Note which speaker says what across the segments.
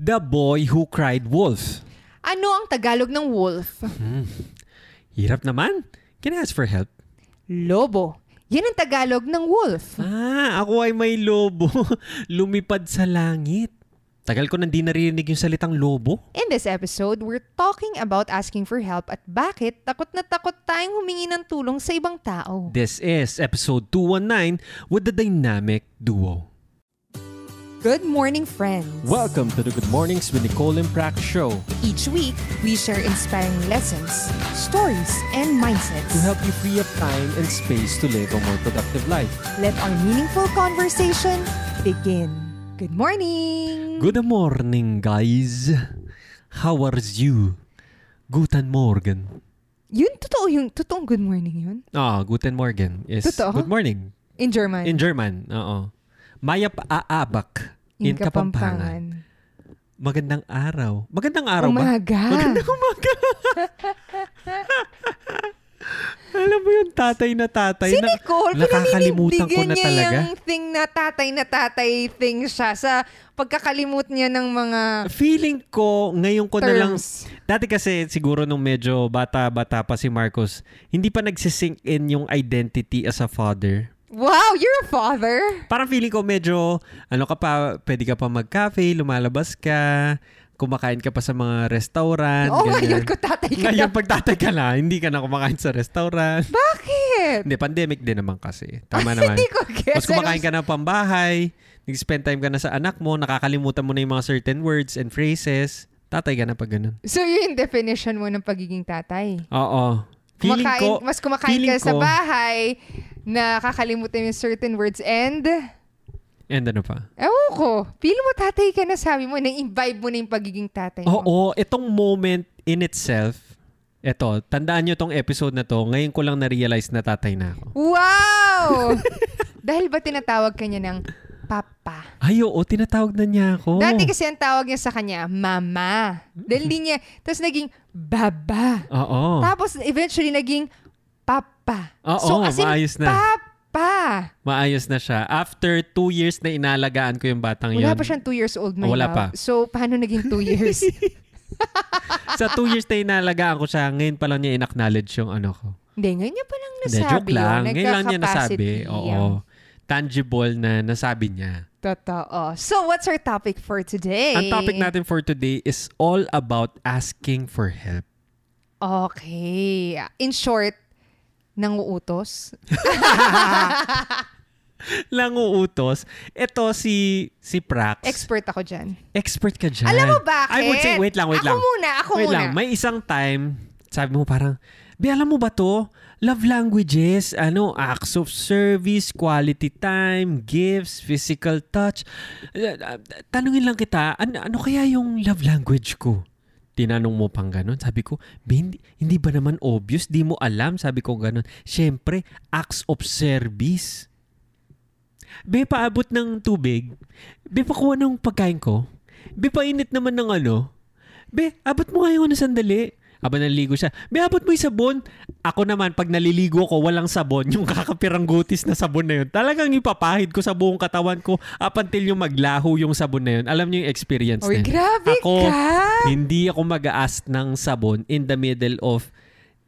Speaker 1: The Boy Who Cried Wolf.
Speaker 2: Ano ang Tagalog ng wolf?
Speaker 1: Hirap naman. Can I ask for help?
Speaker 2: Lobo. Yan ang Tagalog ng wolf.
Speaker 1: Ah, ako ay may lobo. Lumipad sa langit. Tagal ko nang di naririnig yung salitang lobo.
Speaker 2: In this episode, we're talking about asking for help at bakit takot na takot tayong humingi ng tulong sa ibang tao.
Speaker 1: This is episode 219 with the dynamic duo.
Speaker 2: Good morning, friends.
Speaker 1: Welcome to the Good Mornings with Nicole and Prac show
Speaker 2: Each week, we share inspiring lessons, stories, and mindsets.
Speaker 1: to help you free up time and space to live a more productive life.
Speaker 2: Let our meaningful conversation begin. Good morning!
Speaker 1: Good morning, guys. How are you? Guten Morgen.
Speaker 2: Yun, totoo yung, totoong good morning yun?
Speaker 1: Ah, Guten Morgen is
Speaker 2: Totoo?
Speaker 1: good morning.
Speaker 2: In German.
Speaker 1: In German, oo. Maya aabak in Kapampangan. Magandang araw. Magandang araw ba?
Speaker 2: Umaga.
Speaker 1: Magandang umaga. Alam mo yung tatay na tatay
Speaker 2: Si
Speaker 1: na
Speaker 2: Nicole,
Speaker 1: nakakalimutan ko na
Speaker 2: niya
Speaker 1: talaga.
Speaker 2: yung thing na tatay na tatay thing siya sa pagkakalimut niya ng mga
Speaker 1: feeling ko ngayon ko na lang
Speaker 2: terms.
Speaker 1: dati kasi siguro nung medyo bata-bata pa si Marcos, hindi pa nagsisink in yung identity as a father.
Speaker 2: Wow, you're a father?
Speaker 1: Parang feeling ko medyo ano ka pa, pwede ka pa mag-cafe, lumalabas ka, kumakain ka pa sa mga restaurant,
Speaker 2: oh
Speaker 1: ganyan.
Speaker 2: God, kung tatay ka
Speaker 1: Ngayon
Speaker 2: na.
Speaker 1: pag tatay ka na, hindi ka na kumakain sa restaurant.
Speaker 2: Bakit?
Speaker 1: Hindi, pandemic din naman kasi. Tama naman.
Speaker 2: Hindi ko guess.
Speaker 1: Mas kumakain ka na pambahay, nag-spend time ka na sa anak mo, nakakalimutan mo na yung mga certain words and phrases. Tatay ka na pag ganun.
Speaker 2: So, yun yung definition mo ng pagiging tatay.
Speaker 1: Oo. Feeling
Speaker 2: Kumakain,
Speaker 1: ko,
Speaker 2: mas kumakain ka sa
Speaker 1: ko-
Speaker 2: bahay, nakakalimutan yung certain words and...
Speaker 1: and ano pa?
Speaker 2: Ewan ko. Feel mo tatay ka na sabi mo, na-imbibe mo na yung pagiging tatay mo.
Speaker 1: Oo, itong moment in itself, eto, tandaan nyo tong episode na to, ngayon ko lang na-realize na tatay na ako.
Speaker 2: Wow! Dahil ba tinatawag ka niya ng papa?
Speaker 1: Ay, oo, tinatawag na niya ako.
Speaker 2: Dati kasi ang tawag niya sa kanya, mama. Dahil di niya, tapos naging baba.
Speaker 1: Oo.
Speaker 2: Tapos eventually naging papa.
Speaker 1: Oo,
Speaker 2: so as in,
Speaker 1: maayos na.
Speaker 2: papa.
Speaker 1: Maayos na siya. After two years na inalagaan ko yung batang
Speaker 2: Wala
Speaker 1: yun.
Speaker 2: pa siyang two years old, my
Speaker 1: Oh, wala
Speaker 2: love.
Speaker 1: pa.
Speaker 2: So, paano naging two years?
Speaker 1: Sa two years na inalagaan ko siya, ngayon pa lang niya in-acknowledge yung ano ko.
Speaker 2: Hindi, ngayon niya pa lang
Speaker 1: Hindi,
Speaker 2: nasabi.
Speaker 1: joke lang.
Speaker 2: yun.
Speaker 1: Ngayon lang niya nasabi. Oo.
Speaker 2: yung-
Speaker 1: Tangible na nasabi niya.
Speaker 2: Totoo. So, what's our topic for today?
Speaker 1: Ang topic natin for today is all about asking for help.
Speaker 2: Okay. In short, nanguutos.
Speaker 1: Lang uutos. Ito si si Prax.
Speaker 2: Expert ako dyan.
Speaker 1: Expert ka dyan.
Speaker 2: Alam mo bakit?
Speaker 1: I would say, wait lang, wait
Speaker 2: ako
Speaker 1: lang.
Speaker 2: muna, ako
Speaker 1: wait
Speaker 2: muna.
Speaker 1: lang. May isang time, sabi mo parang, Be, alam mo ba to? Love languages, ano, acts of service, quality time, gifts, physical touch. Uh, uh, Tanungin lang kita, ano, ano kaya yung love language ko? Tinanong mo pang ganun. Sabi ko, hindi, hindi ba naman obvious? Di mo alam? Sabi ko ganun. Siyempre, acts of service. Be, paabot ng tubig. Be, pakuha ng pagkain ko. Be, painit naman ng ano. Be, abot mo nga yung ano sandali. Aba naliligo siya. Be, abot mo yung sabon. Ako naman, pag naliligo ko, walang sabon. Yung kakapirang gutis na sabon na yun. Talagang ipapahid ko sa buong katawan ko up until yung maglaho yung sabon na yun. Alam niyo yung experience
Speaker 2: Oy,
Speaker 1: na yun.
Speaker 2: grabe
Speaker 1: Ako,
Speaker 2: ka!
Speaker 1: Hindi ako mag-aast ng sabon in the middle of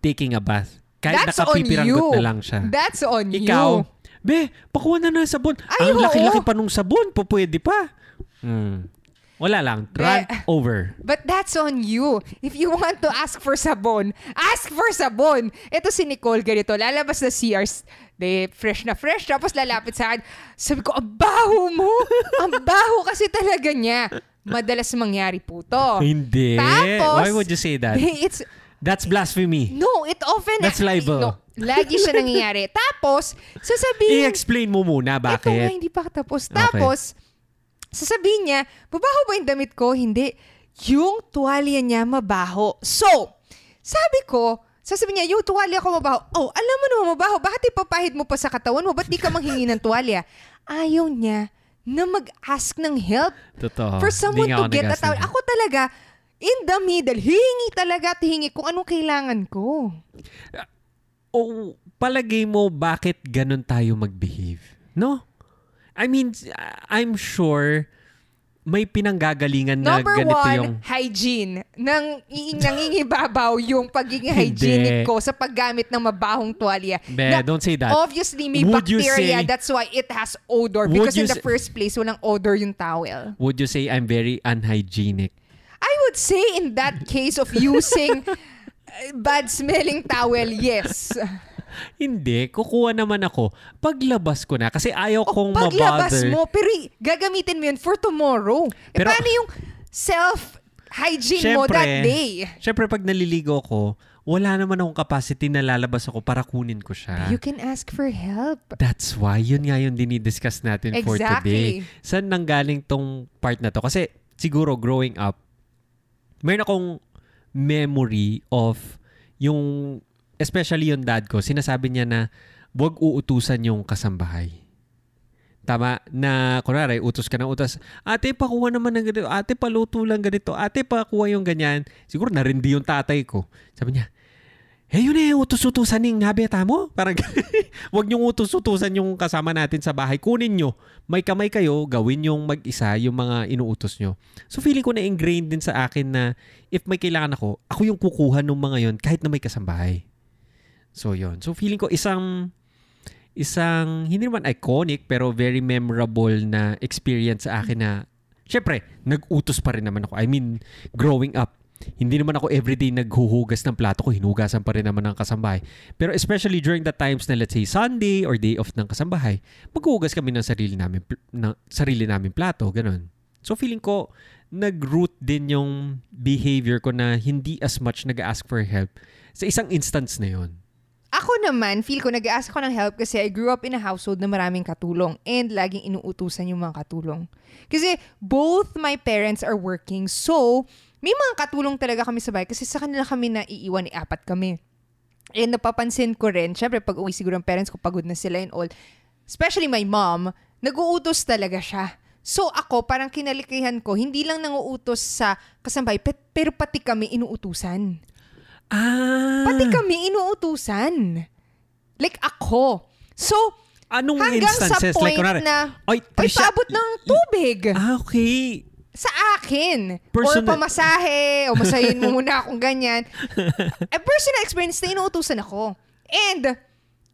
Speaker 1: taking a bath. Kahit
Speaker 2: That's
Speaker 1: nakapipiranggot na lang siya.
Speaker 2: That's on
Speaker 1: Ikaw,
Speaker 2: you.
Speaker 1: be, pakuha na ng sabon.
Speaker 2: Ay,
Speaker 1: Ang laki-laki pa nung sabon, po pwede pa. Hmm. Wala lang. Rant
Speaker 2: Be-
Speaker 1: over.
Speaker 2: But that's on you. If you want to ask for sabon, ask for sabon. Ito si Nicole ganito. Lalabas na CRs. De, fresh na fresh. Tapos lalapit sa akin. Sabi ko, ang baho mo. ang baho kasi talaga niya. Madalas mangyari po to.
Speaker 1: Hindi.
Speaker 2: Tapos,
Speaker 1: Why would you say that?
Speaker 2: It's,
Speaker 1: That's blasphemy.
Speaker 2: no, it often...
Speaker 1: That's libel.
Speaker 2: No, lagi siya nangyayari. Tapos, sasabihin...
Speaker 1: I-explain mo muna
Speaker 2: Ito nga,
Speaker 1: bakit.
Speaker 2: hindi pa tapos.
Speaker 1: Okay.
Speaker 2: Tapos, sasabihin niya, mabaho ba yung damit ko? Hindi. Yung tuwalya niya mabaho. So, sabi ko, sasabihin niya, yung tuwalya ko mabaho. Oh, alam mo naman mabaho. Bakit ipapahid mo pa sa katawan mo? Ba't di ka manghingi ng tuwalya? Ayaw niya na mag-ask ng help
Speaker 1: Totoo.
Speaker 2: for someone to get a towel. Ako talaga, in the middle, hingi talaga at hingi kung anong kailangan ko.
Speaker 1: O palagay mo bakit ganun tayo mag-behave? No? I mean, I'm sure may pinanggagalingan na
Speaker 2: Number
Speaker 1: ganito
Speaker 2: one,
Speaker 1: yung...
Speaker 2: hygiene. Nang, nangingibabaw yung pagiging hygienic ko sa paggamit ng mabahong tuwalya.
Speaker 1: Be,
Speaker 2: Na-
Speaker 1: don't say that.
Speaker 2: Obviously, may
Speaker 1: Would
Speaker 2: bacteria.
Speaker 1: say-
Speaker 2: That's why it has odor. Because in the
Speaker 1: say-
Speaker 2: first place, walang odor yung towel.
Speaker 1: Would you say I'm very unhygienic?
Speaker 2: I would say in that case of using bad-smelling towel, yes.
Speaker 1: Hindi, kukuha naman ako paglabas ko na kasi ayaw kong
Speaker 2: Paglabas
Speaker 1: mabother.
Speaker 2: mo, pero gagamitin mo yun for tomorrow.
Speaker 1: Pero-
Speaker 2: paano yung self-hygiene mo that day?
Speaker 1: Syempre, pag naliligo ako, wala naman akong capacity na lalabas ako para kunin ko siya.
Speaker 2: You can ask for help.
Speaker 1: That's why, yun nga yung dinidiscuss natin for today.
Speaker 2: Exactly.
Speaker 1: Saan nanggaling tong part na to? Kasi siguro growing up, mayroon akong memory of yung, especially yung dad ko, sinasabi niya na wag uutusan yung kasambahay. Tama, na kunwari, utos ka ng utos, ate, pakuha naman ng ganito, ate, paluto lang ganito, ate, pakuha yung ganyan. Siguro narindi yung tatay ko. Sabi niya, eh yun eh, utos-utusan ng nabeta mo. Parang, wag niyong utos-utusan yung kasama natin sa bahay. Kunin nyo. May kamay kayo, gawin yung mag-isa yung mga inuutos nyo. So feeling ko na ingrained din sa akin na if may kailangan ako, ako yung kukuha ng mga yon kahit na may kasambahay. So yon So feeling ko isang isang hindi naman iconic pero very memorable na experience sa akin na syempre nag-utos pa rin naman ako. I mean, growing up, hindi naman ako everyday naghuhugas ng plato ko, hinugasan pa rin naman ng kasambahay. Pero especially during the times na let's say Sunday or day off ng kasambahay, maghuhugas kami ng sarili namin ng sarili namin plato, ganun. So feeling ko nag-root din yung behavior ko na hindi as much nag-ask for help sa isang instance na yon.
Speaker 2: Ako naman, feel ko nag-ask ako ng help kasi I grew up in a household na maraming katulong and laging inuutusan yung mga katulong. Kasi both my parents are working so may mga katulong talaga kami sa bahay kasi sa kanila kami naiiwan, ni apat kami. And napapansin ko rin, syempre pag uwi siguro ng parents ko, pagod na sila and all. Especially my mom, nag-uutos talaga siya. So ako, parang kinalikihan ko, hindi lang nanguutos sa kasambay, pe- pero pati kami inuutusan.
Speaker 1: Ah!
Speaker 2: Pati kami inuutusan. Like ako. So,
Speaker 1: Anong
Speaker 2: hanggang
Speaker 1: instances?
Speaker 2: sa point
Speaker 1: like, kunwari,
Speaker 2: na,
Speaker 1: Oy,
Speaker 2: ay,
Speaker 1: Trisha,
Speaker 2: paabot ng tubig
Speaker 1: Ah, okay.
Speaker 2: sa akin.
Speaker 1: Personal-
Speaker 2: Or pamasahe, o masahin mo muna akong ganyan. A personal experience na inuutusan ako. And,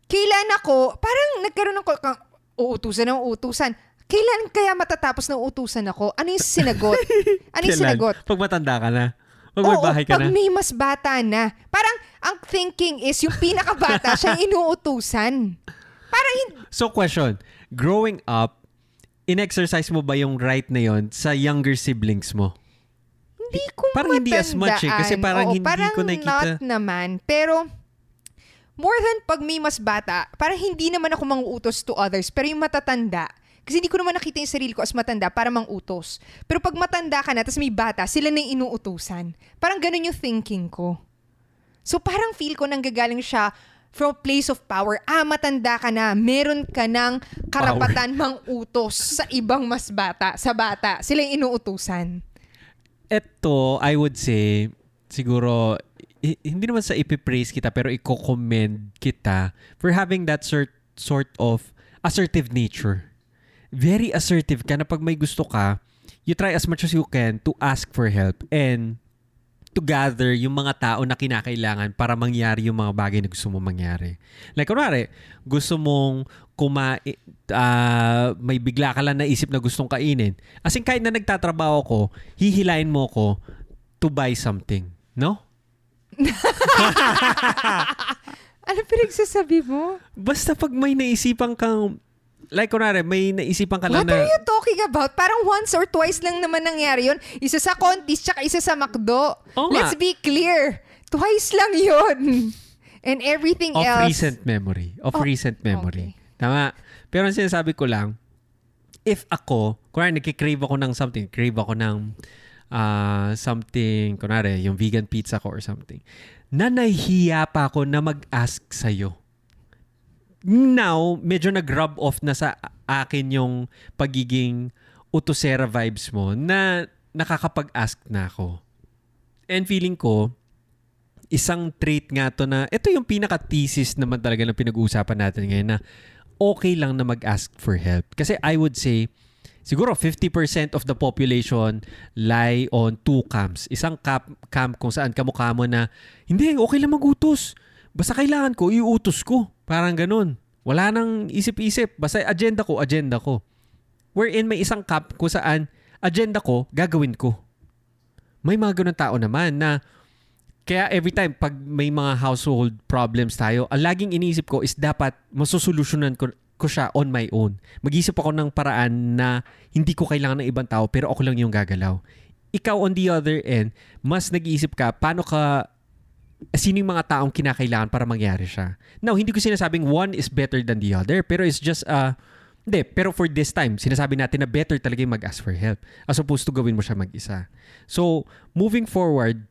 Speaker 2: kailan ako, parang nagkaroon ng kang uutusan ng uutusan. Kailan kaya matatapos ng uutusan ako? Ano yung sinagot? Ano yung sinagot?
Speaker 1: Pag matanda ka na. Pag may
Speaker 2: Oo,
Speaker 1: bahay ka
Speaker 2: pag
Speaker 1: na.
Speaker 2: may mas bata na. Parang, ang thinking is, yung pinakabata, siya yung inuutusan. Parang, hin-
Speaker 1: So question, growing up, in-exercise mo ba yung right na yon sa younger siblings mo?
Speaker 2: hindi ko
Speaker 1: Parang hindi as much eh, kasi
Speaker 2: matandaan.
Speaker 1: parang
Speaker 2: Oo,
Speaker 1: hindi
Speaker 2: parang
Speaker 1: ko nakikita.
Speaker 2: not naman. Pero, more than pag may mas bata, parang hindi naman ako manguutos to others. Pero yung matatanda, kasi hindi ko naman nakita yung sarili ko as matanda para mangutos. Pero pag matanda ka na, tapos may bata, sila na yung inuutusan. Parang ganun yung thinking ko. So parang feel ko nanggagaling siya from place of power. Ah, matanda ka na. Meron ka ng karapatan mang-utos sa ibang mas bata, sa bata. Sila yung inuutusan.
Speaker 1: Ito, I would say, siguro, hindi naman sa ipipraise kita, pero i-commend kita for having that sort, sort of assertive nature. Very assertive ka na pag may gusto ka, you try as much as you can to ask for help and to gather yung mga tao na kinakailangan para mangyari yung mga bagay na gusto mo mangyari. Like, kunwari, gusto mong kumain, ah, may bigla ka lang naisip na gustong kainin. As in, kahit na nagtatrabaho ko, hihilain mo ko to buy something. No?
Speaker 2: Ano pinagsasabi mo?
Speaker 1: Basta pag may naisipan kang, like kunwari, may naisipan ka lang
Speaker 2: What
Speaker 1: na,
Speaker 2: are you talking about? Parang once or twice lang naman nangyari yun. Isa sa Contis, tsaka isa sa McDo.
Speaker 1: Nga.
Speaker 2: Let's be clear. Twice lang yun. And everything
Speaker 1: of
Speaker 2: else.
Speaker 1: recent memory. Of
Speaker 2: Oh,
Speaker 1: recent memory.
Speaker 2: okay.
Speaker 1: Tama. Pero ang sinasabi ko lang, if ako, kunwari nagkikrave ako ng something, crave ako ng ah, something, kunwari, yung vegan pizza ko or something, na nahihiya pa ako na mag-ask sa'yo. Now, medyo nag-rub off na sa akin yung pagiging utosera vibes mo na nakakapag-ask na ako. And feeling ko, isang trait nga to na, ito yung pinaka-thesis naman talaga na pinag-uusapan natin ngayon na okay lang na mag-ask for help. Kasi I would say, siguro 50% of the population lie on two camps. Isang camp, camp kung saan kamukha mo na, hindi, okay lang magutos. Basta kailangan ko, iutos ko. Parang ganun. Wala nang isip-isip. Basta agenda ko, agenda ko. Wherein may isang camp kung saan agenda ko, gagawin ko. May mga ganun tao naman na kaya every time pag may mga household problems tayo, ang laging iniisip ko is dapat masusolusyonan ko, ko siya on my own. Mag-isip ako ng paraan na hindi ko kailangan ng ibang tao pero ako lang yung gagalaw. Ikaw on the other end, mas nag-iisip ka paano ka sino yung mga taong kinakailangan para mangyari siya. Now, hindi ko sinasabing one is better than the other, pero it's just uh, hindi, pero for this time, sinasabi natin na better talaga yung mag-ask for help as opposed to gawin mo siya mag-isa. So, moving forward,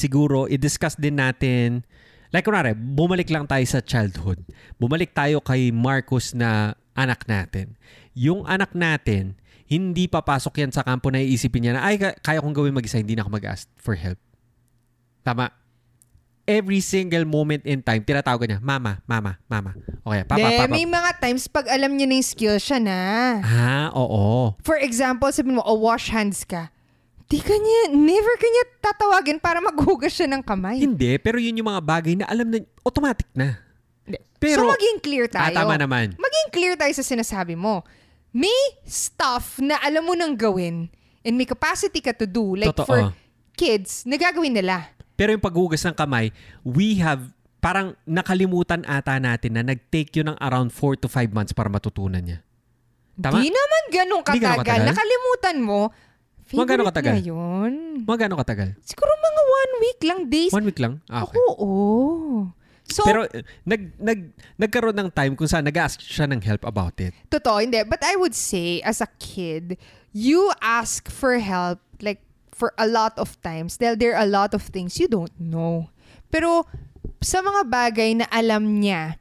Speaker 1: siguro, i-discuss din natin, like kunwari, bumalik lang tayo sa childhood. Bumalik tayo kay Marcos na anak natin. Yung anak natin, hindi papasok yan sa kampo na iisipin niya na, ay, kaya kong gawin mag-isa, hindi na ako mag-ask for help. Tama? Every single moment in time, tinatawag niya, mama, mama, mama. Okay, papa,
Speaker 2: De,
Speaker 1: papa.
Speaker 2: may mga times pag alam niya na yung skill siya na.
Speaker 1: Ah, oo.
Speaker 2: For example, sabihin mo, oh, wash hands ka. Di ka niya, never ka niya tatawagin para maghugas siya ng kamay.
Speaker 1: Hindi, pero yun yung mga bagay na alam na, automatic na.
Speaker 2: Hindi.
Speaker 1: Pero,
Speaker 2: so maging clear
Speaker 1: ah,
Speaker 2: tayo.
Speaker 1: tama naman.
Speaker 2: Maging clear tayo sa sinasabi mo. May stuff na alam mo nang gawin and may capacity ka to do. Like
Speaker 1: Totoo.
Speaker 2: for kids, nagagawin nila.
Speaker 1: Pero yung paghugas ng kamay, we have, parang nakalimutan ata natin na nag-take yun ng around 4 to 5 months para matutunan niya. Tama?
Speaker 2: Di naman ganun
Speaker 1: Di ganun
Speaker 2: katagal.
Speaker 1: katagal?
Speaker 2: Nakalimutan mo.
Speaker 1: Mga gano'n
Speaker 2: Favorite
Speaker 1: katagal?
Speaker 2: niya yun.
Speaker 1: Mga gano'ng katagal?
Speaker 2: Siguro mga one week lang, days.
Speaker 1: One week lang? Ah, okay.
Speaker 2: Oo. So,
Speaker 1: Pero eh, nag, nag, nagkaroon ng time kung saan nag-ask siya ng help about it.
Speaker 2: Totoo, hindi. But I would say, as a kid, you ask for help, like, for a lot of times. Dahil there are a lot of things you don't know. Pero, sa mga bagay na alam niya,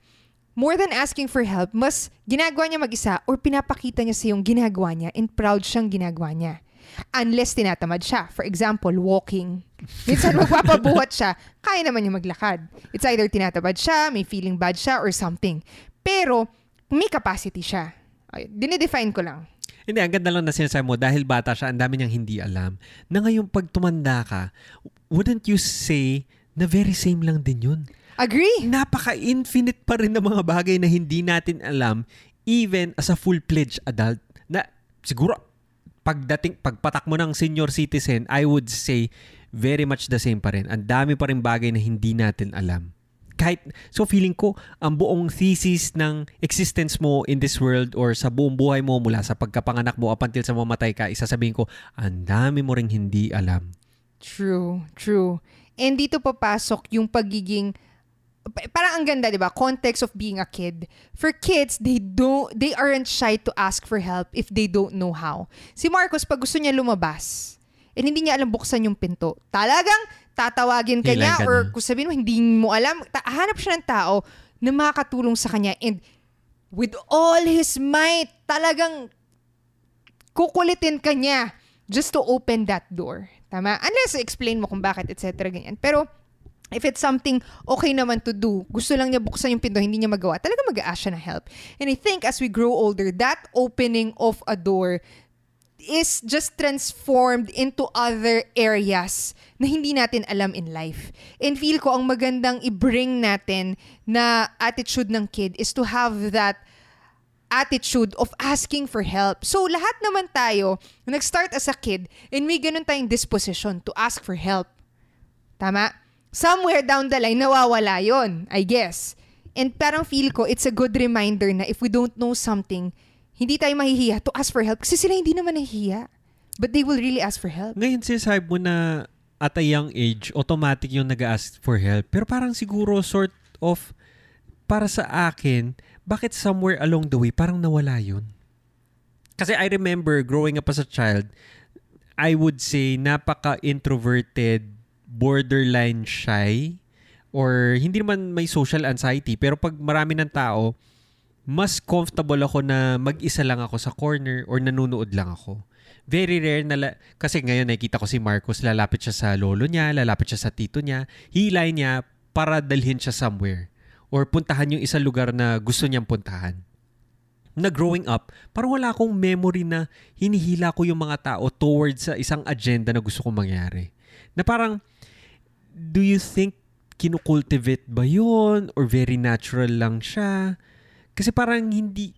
Speaker 2: more than asking for help, mas ginagawa niya mag-isa or pinapakita niya sa yung ginagawa niya and proud siyang ginagawa niya. Unless tinatamad siya. For example, walking. Minsan magpapabuhat siya, kaya naman niya maglakad. It's either tinatamad siya, may feeling bad siya, or something. Pero, may capacity siya. Dinedefine ko lang.
Speaker 1: Hindi, ang ganda lang na sinasabi mo, dahil bata siya, ang dami niyang hindi alam. Na ngayon, pag tumanda ka, wouldn't you say na very same lang din yun?
Speaker 2: Agree?
Speaker 1: Napaka-infinite pa rin ng mga bagay na hindi natin alam even as a full-fledged adult na siguro pagdating pagpatak mo ng senior citizen, I would say very much the same pa rin. Ang dami pa rin bagay na hindi natin alam. Kahit, so feeling ko, ang buong thesis ng existence mo in this world or sa buong buhay mo mula sa pagkapanganak mo up until sa mamatay ka, isasabihin ko, ang dami mo ring hindi alam.
Speaker 2: True, true. And dito papasok yung pagiging pa- parang ang ganda, 'di ba? Context of being a kid. For kids, they don't they aren't shy to ask for help if they don't know how. Si Marcos pag gusto niya lumabas, and hindi niya alam buksan yung pinto. Talagang tatawagin ka niya
Speaker 1: ka
Speaker 2: or
Speaker 1: na.
Speaker 2: kung sabihin mo hindi mo alam, ta- hanap siya ng tao na makakatulong sa kanya and with all his might, talagang kukulitin ka niya just to open that door. Tama? Unless explain mo kung bakit, etc. Ganyan. Pero, if it's something okay naman to do, gusto lang niya buksan yung pinto, hindi niya magawa, talaga mag-a-ask siya ng help. And I think as we grow older, that opening of a door is just transformed into other areas na hindi natin alam in life. And feel ko ang magandang i-bring natin na attitude ng kid is to have that attitude of asking for help. So, lahat naman tayo, nag-start as a kid, and may ganun tayong disposition to ask for help. Tama? Somewhere down the line, nawawala yon I guess. And parang feel ko, it's a good reminder na if we don't know something, hindi tayo mahihiya to ask for help kasi sila hindi naman nahihiya. But they will really ask for help.
Speaker 1: Ngayon sinasabi mo na at a young age, automatic yung nag ask for help. Pero parang siguro sort of, para sa akin, bakit somewhere along the way, parang nawala yun? Kasi I remember growing up as a child, I would say napaka-introverted, borderline shy, or hindi naman may social anxiety, pero pag marami ng tao, mas comfortable ako na mag-isa lang ako sa corner or nanonood lang ako. Very rare na, la- kasi ngayon nakikita ko si Marcos, lalapit siya sa lolo niya, lalapit siya sa tito niya, hilay niya para dalhin siya somewhere or puntahan yung isang lugar na gusto niyang puntahan. na growing up, parang wala akong memory na hinihila ko yung mga tao towards sa isang agenda na gusto kong mangyari. Na parang, do you think kinukultivate ba yun? Or very natural lang siya? Kasi parang hindi,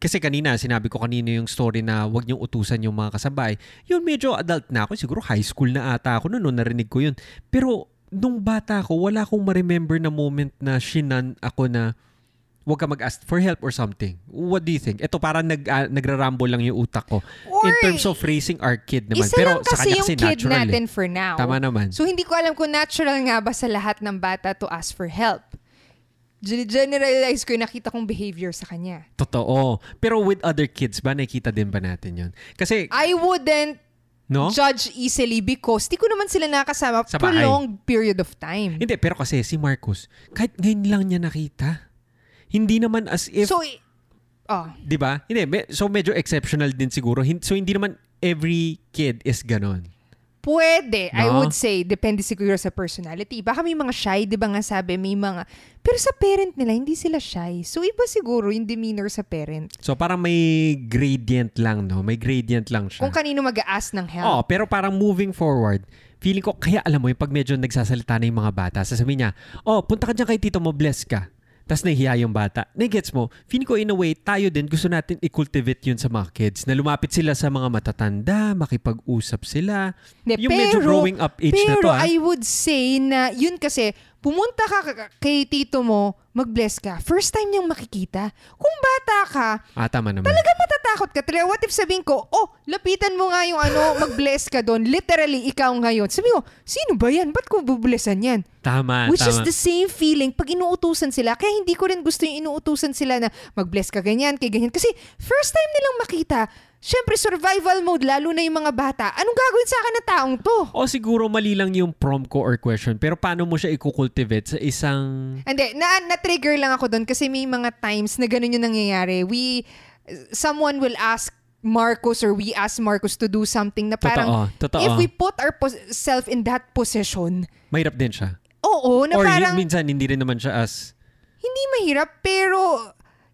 Speaker 1: kasi kanina, sinabi ko kanina yung story na wag niyong utusan yung mga kasabay. Yun, medyo adult na ako. Siguro high school na ata ako noon, no, narinig ko yun. Pero, nung bata ko, wala akong ma-remember na moment na shinan ako na wag ka mag-ask for help or something. What do you think? Ito parang nag, uh, nagraramble lang yung utak ko.
Speaker 2: Or,
Speaker 1: in terms of raising our kid naman.
Speaker 2: Isa
Speaker 1: Pero
Speaker 2: lang
Speaker 1: sa
Speaker 2: kasi
Speaker 1: kanya
Speaker 2: yung
Speaker 1: kasi
Speaker 2: kid
Speaker 1: natural
Speaker 2: natin
Speaker 1: eh.
Speaker 2: for now.
Speaker 1: Tama naman.
Speaker 2: So, hindi ko alam kung natural nga ba sa lahat ng bata to ask for help. Gen- Generalize ko yung nakita kong behavior sa kanya.
Speaker 1: Totoo. Pero with other kids ba, nakikita din ba natin yun? Kasi,
Speaker 2: I wouldn't
Speaker 1: no?
Speaker 2: judge easily because di ko naman sila nakasama
Speaker 1: Sa bahay.
Speaker 2: prolonged period of time.
Speaker 1: Hindi, pero kasi si Marcos, kahit ngayon lang niya nakita. Hindi naman as if,
Speaker 2: so, oh,
Speaker 1: di ba? Hindi, so medyo exceptional din siguro. So hindi naman every kid is ganon.
Speaker 2: Pwede. I
Speaker 1: No?
Speaker 2: would say, depende siguro sa personality. Baka may mga shy, di ba nga sabi, may mga... Pero sa parent nila, hindi sila shy. So, iba siguro yung demeanor sa parent.
Speaker 1: So parang may gradient lang, no? May gradient lang siya.
Speaker 2: Kung kanino mag-a-ask ng help.
Speaker 1: Oo, pero parang moving forward, feeling ko, kaya alam mo yung pag medyo nagsasalita na yung mga bata, sasabihin niya, oh, punta ka dyan kay tito mo, bless ka. Tapos nahihiya yung bata. Nagets mo, feeling ko in a way, tayo din gusto natin i-cultivate yun sa mga kids. Na lumapit sila sa mga matatanda, makipag-usap sila.
Speaker 2: Hindi,
Speaker 1: yung medyo growing up age na
Speaker 2: pero
Speaker 1: to, ah.
Speaker 2: I would say na yun kasi, pumunta ka- kay tito mo, mag-bless ka. First time niyang makikita. Kung bata ka,
Speaker 1: Ah, tama naman.
Speaker 2: talaga matatakot ka. Talaga, what if sabihin ko, oh, lapitan mo nga yung ano, mag-bless ka doon. Literally, ikaw ngayon. Sabi ko, sino ba yan? Ba't ko bublessan yan?
Speaker 1: Tama,
Speaker 2: Which is
Speaker 1: tama.
Speaker 2: the same feeling pag inuutusan sila. Kaya hindi ko rin gusto yung inuutusan sila na mag-bless ka ganyan, kay ganyan. Kasi first time nilang makita, syempre survival mode, lalo na yung mga bata. Anong gagawin sa akin ng taong to?
Speaker 1: O siguro mali lang yung prompt ko or question, pero paano mo siya i-cultivate sa isang...
Speaker 2: Hindi, na, na-trigger lang ako doon kasi may mga times na ganun yung nangyayari. We, someone will ask Marcos or we ask Marcos to do something na parang
Speaker 1: Totoo, totoo.
Speaker 2: if we put ourselves in that position,
Speaker 1: Mahirap din siya.
Speaker 2: oo, na
Speaker 1: or
Speaker 2: parang
Speaker 1: minsan hindi rin naman siya as...
Speaker 2: hindi mahirap pero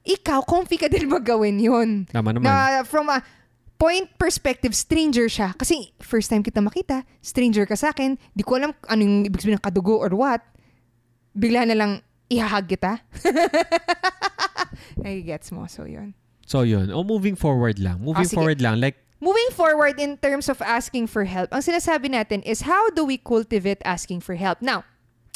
Speaker 2: ikaw, comfy ka din magawin yun.
Speaker 1: Tama naman.
Speaker 2: Na from a point perspective, stranger siya. Kasi first time kita makita, stranger ka sa akin, di ko alam anong ibig sabihin ng kadugo or what. Bigla na lang ihahag kita. Nagigets mo, so yun.
Speaker 1: So yun. O moving forward lang. Moving
Speaker 2: sige.
Speaker 1: forward lang. Like,
Speaker 2: Moving forward in terms of asking for help, ang sinasabi natin is how do we cultivate asking for help? Now,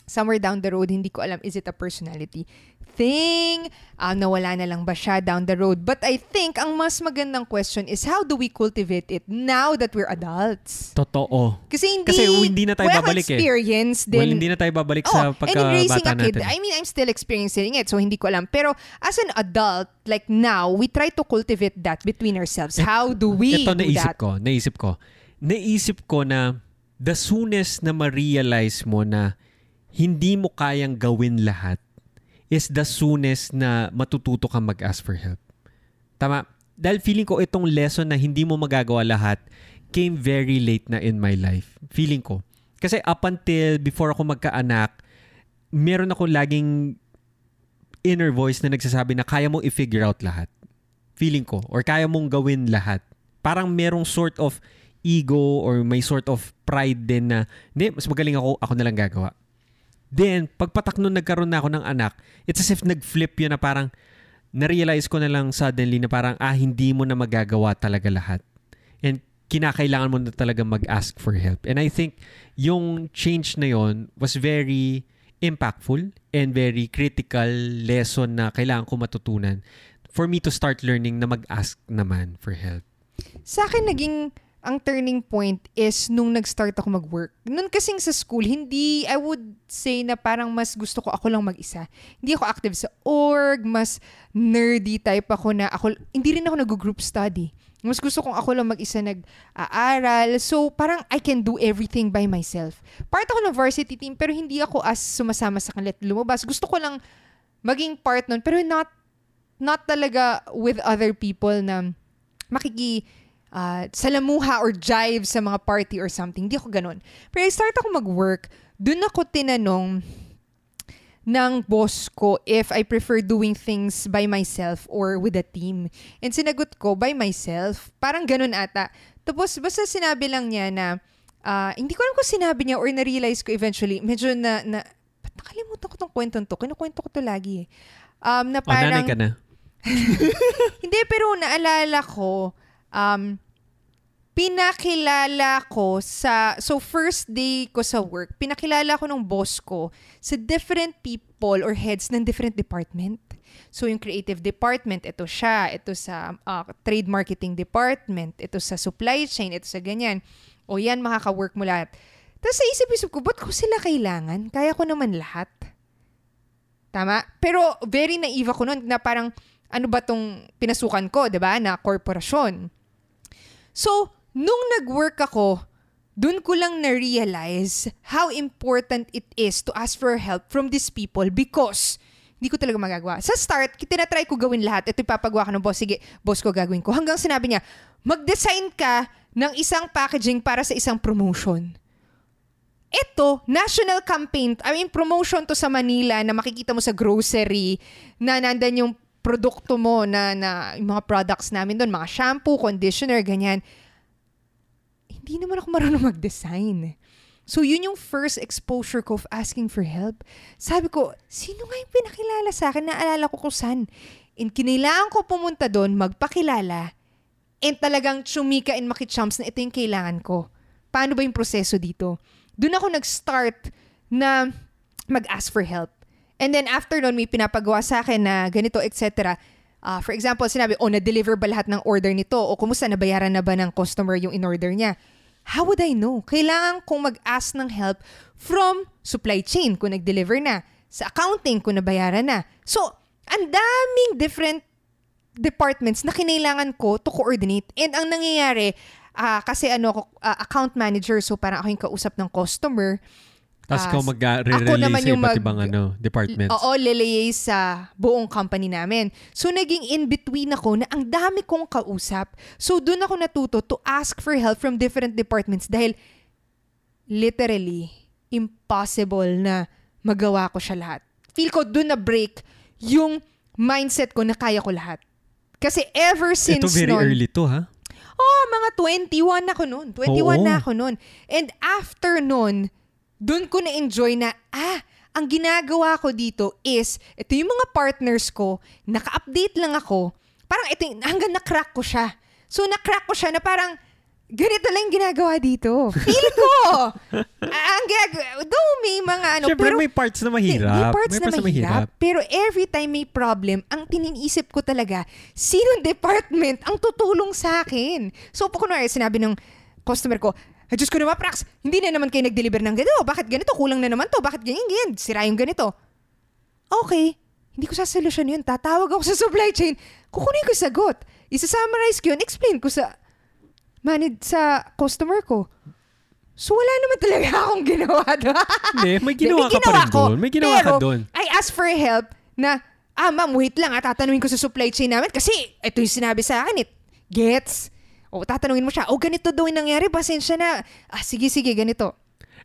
Speaker 2: somewhere down the road, hindi ko alam, is it a personality thing? Ah, nawala na lang ba siya down the road? But I think ang mas magandang question is how do we cultivate it now that we're adults?
Speaker 1: totoo.
Speaker 2: Kasi hindi,
Speaker 1: Kasi hindi na tayo
Speaker 2: wala
Speaker 1: babalik
Speaker 2: akong
Speaker 1: eh.
Speaker 2: experience din.
Speaker 1: well, hindi na tayo babalik sa
Speaker 2: Oh, and raising
Speaker 1: pagkabata
Speaker 2: a kid,
Speaker 1: natin.
Speaker 2: I mean, I'm still experiencing it, so hindi ko alam. Pero as an adult, like now, we try to cultivate that between ourselves. How do we
Speaker 1: Ito
Speaker 2: do
Speaker 1: naisip
Speaker 2: that?
Speaker 1: ko, naisip ko. Naisip ko na the soonest na ma-realize mo na hindi mo kayang gawin lahat is the soonest na matututo kang mag-ask for help. Tama? Dahil feeling ko itong lesson na hindi mo magagawa lahat came very late na in my life. Feeling ko. Kasi up until before ako magkaanak, meron ako laging inner voice na nagsasabi na kaya mo i-figure out lahat. Feeling ko. Or kaya mong gawin lahat. Parang merong sort of ego or may sort of pride din na, hindi, mas magaling ako, ako na lang gagawa. Then, pagpatak nung nagkaroon na ako ng anak, it's as if nag-flip yun na parang, na-realize ko na lang suddenly na parang, ah, hindi mo na magagawa talaga lahat. And kinakailangan mo na talaga mag-ask for help. And I think yung change na yon was very impactful and very critical lesson na kailangan ko matutunan for me to start learning na mag-ask naman for help.
Speaker 2: Sa akin, naging ang turning point is nung nag-start ako mag-work. Noon kasing sa school, hindi, I would say na parang mas gusto ko ako lang mag-isa. Hindi ako active sa org, mas nerdy type ako na ako, hindi rin ako nag-group study. Mas gusto kong ako lang mag-isa nag-aaral. So, parang I can do everything by myself. Part ako ng varsity team, pero hindi ako as sumasama sa kanila lumabas. Gusto ko lang maging part nun, pero not not talaga with other people na makiki uh, salamuha or jive sa mga party or something. Hindi ako ganun. Pero I start ako mag-work, dun ako tinanong ng boss ko if I prefer doing things by myself or with a team. And sinagot ko, by myself. Parang ganun ata. Tapos, basta sinabi lang niya na, ah, hindi ko alam kung sinabi niya or na-realize ko eventually, medyo na, na ba't nakalimutan ko tong kwentong to? Kinukwento ko to lagi eh. Um, na
Speaker 1: O, nanay
Speaker 2: parang,
Speaker 1: ka na.
Speaker 2: hindi, pero naalala ko, um, pinakilala ko sa, so first day ko sa work, pinakilala ko ng boss ko sa different people or heads ng different department. So yung creative department, ito siya, ito sa uh, trade marketing department, ito sa supply chain, ito sa ganyan. O yan, makaka-work mo lahat. Tapos sa isip-isip ko, ba't ko sila kailangan? Kaya ko naman lahat. Tama? Pero very naive ako nun na parang ano ba tong pinasukan ko, 'di ba, na korporasyon. So, nung nag-work ako, dun ko lang na-realize how important it is to ask for help from these people because hindi ko talaga magagawa. Sa start, tinatry ko gawin lahat. Ito ipapagawa ko ng boss. Sige, boss ko gagawin ko. Hanggang sinabi niya, mag-design ka ng isang packaging para sa isang promotion. Ito, national campaign, I mean promotion to sa Manila na makikita mo sa grocery na nandan yung produkto mo na, na yung mga products namin doon, mga shampoo, conditioner, ganyan. Hindi naman ako marunong mag-design. So, yun yung first exposure ko of asking for help. Sabi ko, sino nga yung pinakilala sa akin? Naalala ko kung saan. And kinailangan ko pumunta doon, magpakilala, and talagang chumika and makichumps na ito yung kailangan ko. Paano ba yung proseso dito? Doon ako nag-start na mag-ask for help. And then after nun, may pinapagawa sa akin na ganito, etc. Uh, for example, sinabi, oh, na-deliver ba lahat ng order nito? O kumusta, nabayaran na ba ng customer yung in-order niya? How would I know? Kailangan kong mag-ask ng help from supply chain kung nag-deliver na. Sa accounting kung nabayaran na. So, ang daming different departments na kinailangan ko to coordinate. And ang nangyayari, uh, kasi ano, uh, account manager, so parang ako yung kausap ng customer,
Speaker 1: Tapos
Speaker 2: ako
Speaker 1: mag-re-relay
Speaker 2: naman
Speaker 1: sa iba't
Speaker 2: mag-
Speaker 1: ibang ano, departments.
Speaker 2: Oo, leleyay sa buong company namin. So, naging in-between ako na ang dami kong kausap. So, doon ako natuto to ask for help from different departments dahil literally, impossible na magawa ko siya lahat. Feel ko doon na break yung mindset ko na kaya ko lahat. Kasi ever since
Speaker 1: Ito very
Speaker 2: nun,
Speaker 1: early to, ha?
Speaker 2: Oh, mga 21 ako noon. 21
Speaker 1: Oo.
Speaker 2: na ako noon. And after noon, doon ko na-enjoy na, ah, ang ginagawa ko dito is, ito yung mga partners ko, naka-update lang ako, parang ito, hanggang na-crack ko siya. So, na-crack ko siya na parang, ganito lang yung ginagawa dito. Feel ko! Ang ginagawa, though may mga ano,
Speaker 1: Siyempre
Speaker 2: pero,
Speaker 1: may parts na
Speaker 2: may,
Speaker 1: mahirap.
Speaker 2: may parts na mahirap,
Speaker 1: mahirap.
Speaker 2: Pero every time may problem, ang tiniisip ko talaga, sinong department ang tutulong sa akin? So, kunwari, sinabi ng customer ko, ay, Diyos ko naman, Prax, hindi na naman kayo nag-deliver ng ganito. Bakit ganito? Kulang na naman to. Bakit ganyan, ganyan? Sira yung ganito. Okay, hindi ko sasolusyon yun. Tatawag ako sa supply chain. Kukunin ko yung sagot. Isa-summarize ko yun. Explain ko sa manid sa customer ko. So, wala naman talaga akong ginawa doon.
Speaker 1: Hindi, may ginawa
Speaker 2: May
Speaker 1: ka pa rin
Speaker 2: ko,
Speaker 1: doon. May ginawa ka
Speaker 2: pero
Speaker 1: doon.
Speaker 2: I asked for help na, ah ma'am, wait lang, ah, tatanungin ko sa supply chain namin kasi ito yung sinabi sa akin, it gets. O tatanungin mo siya, oh ganito daw yung nangyari, pasensya na. Ah, sige, sige, ganito.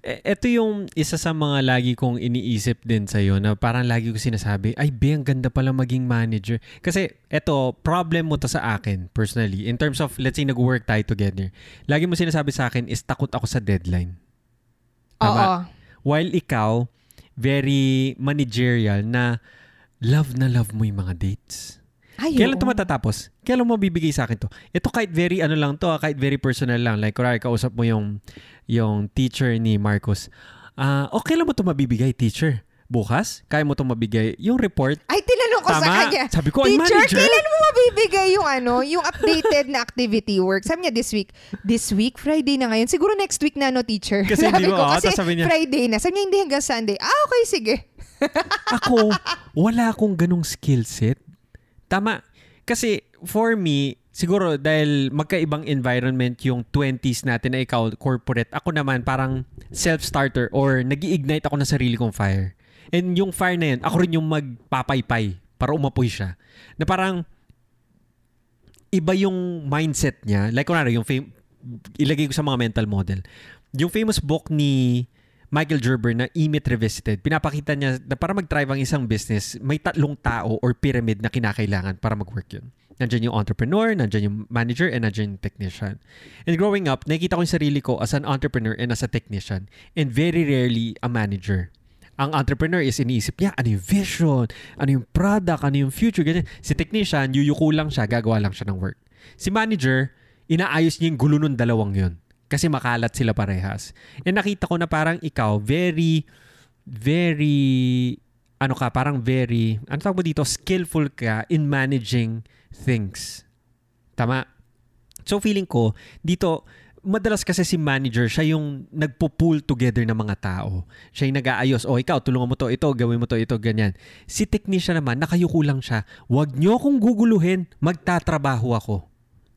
Speaker 1: E- Ito yung isa sa mga lagi kong iniisip din sa'yo na parang lagi ko sinasabi, ay be, ang ganda pala maging manager. Kasi eto, problem mo to sa akin personally. In terms of, let's say, nag-work tayo together. Lagi mo sinasabi sa akin is takot ako sa deadline.
Speaker 2: Oo.
Speaker 1: Tama. While ikaw, very managerial na love na love mo yung mga dates.
Speaker 2: Ay,
Speaker 1: Kailan ito matatapos? Kailan mo bibigay sa akin to? Ito kahit very ano lang to, ah, kahit very personal lang. Like, kurari, kausap mo yung, yung teacher ni Marcos. Ah, o kailan mo to mabibigay, teacher? Bukas? Kaya mo to mabigay? Yung report?
Speaker 2: Ay, tinanong ko sa
Speaker 1: Tama.
Speaker 2: kanya.
Speaker 1: Sabi ko,
Speaker 2: Teacher,
Speaker 1: manager?
Speaker 2: kailan mo mabibigay yung ano, yung updated na activity work? Sabi niya this week. This week? Friday na ngayon. Siguro next week na, no, teacher?
Speaker 1: Kasi hindi mo,
Speaker 2: ko,
Speaker 1: oo,
Speaker 2: kasi
Speaker 1: sabi niya-
Speaker 2: Friday na. Sabi niya, hindi hanggang Sunday. Ah, okay, sige.
Speaker 1: Ako, wala akong ganong skill set. Tama. Kasi for me, siguro dahil magkaibang environment yung 20s natin na ikaw corporate, ako naman parang self-starter or nag ignite ako ng sarili kong fire. And yung fire na yun, ako rin yung magpapaypay para umapoy siya. Na parang iba yung mindset niya. Like kunwari, yung fam- ilagay ko sa mga mental model. Yung famous book ni Michael Gerber na E-Myth Revisited. Pinapakita niya na para mag-thrive ang isang business, may tatlong tao or pyramid na kinakailangan para mag-work yun. Nandiyan yung entrepreneur, nandiyan yung manager, and nandiyan yung technician. And growing up, nakikita ko yung sarili ko as an entrepreneur and as a technician. And very rarely a manager. Ang entrepreneur is iniisip niya, ano yung vision, ano yung product, ano yung future, ganyan. Si technician, yuyuko lang siya, gagawa lang siya ng work. Si manager, inaayos niya yung gulo ng dalawang yun. Kasi makalat sila parehas. And nakita ko na parang ikaw, very, very, ano ka, parang very, ano tawag mo dito, skillful ka in managing things. Tama? So feeling ko, dito, madalas kasi si manager, siya yung nagpo-pull together ng mga tao. Siya yung nag-aayos, oh ikaw, tulungan mo to, ito, gawin mo to, ito, ganyan. Si technician naman, nakayuko lang siya. Huwag niyo akong guguluhin, magtatrabaho ako.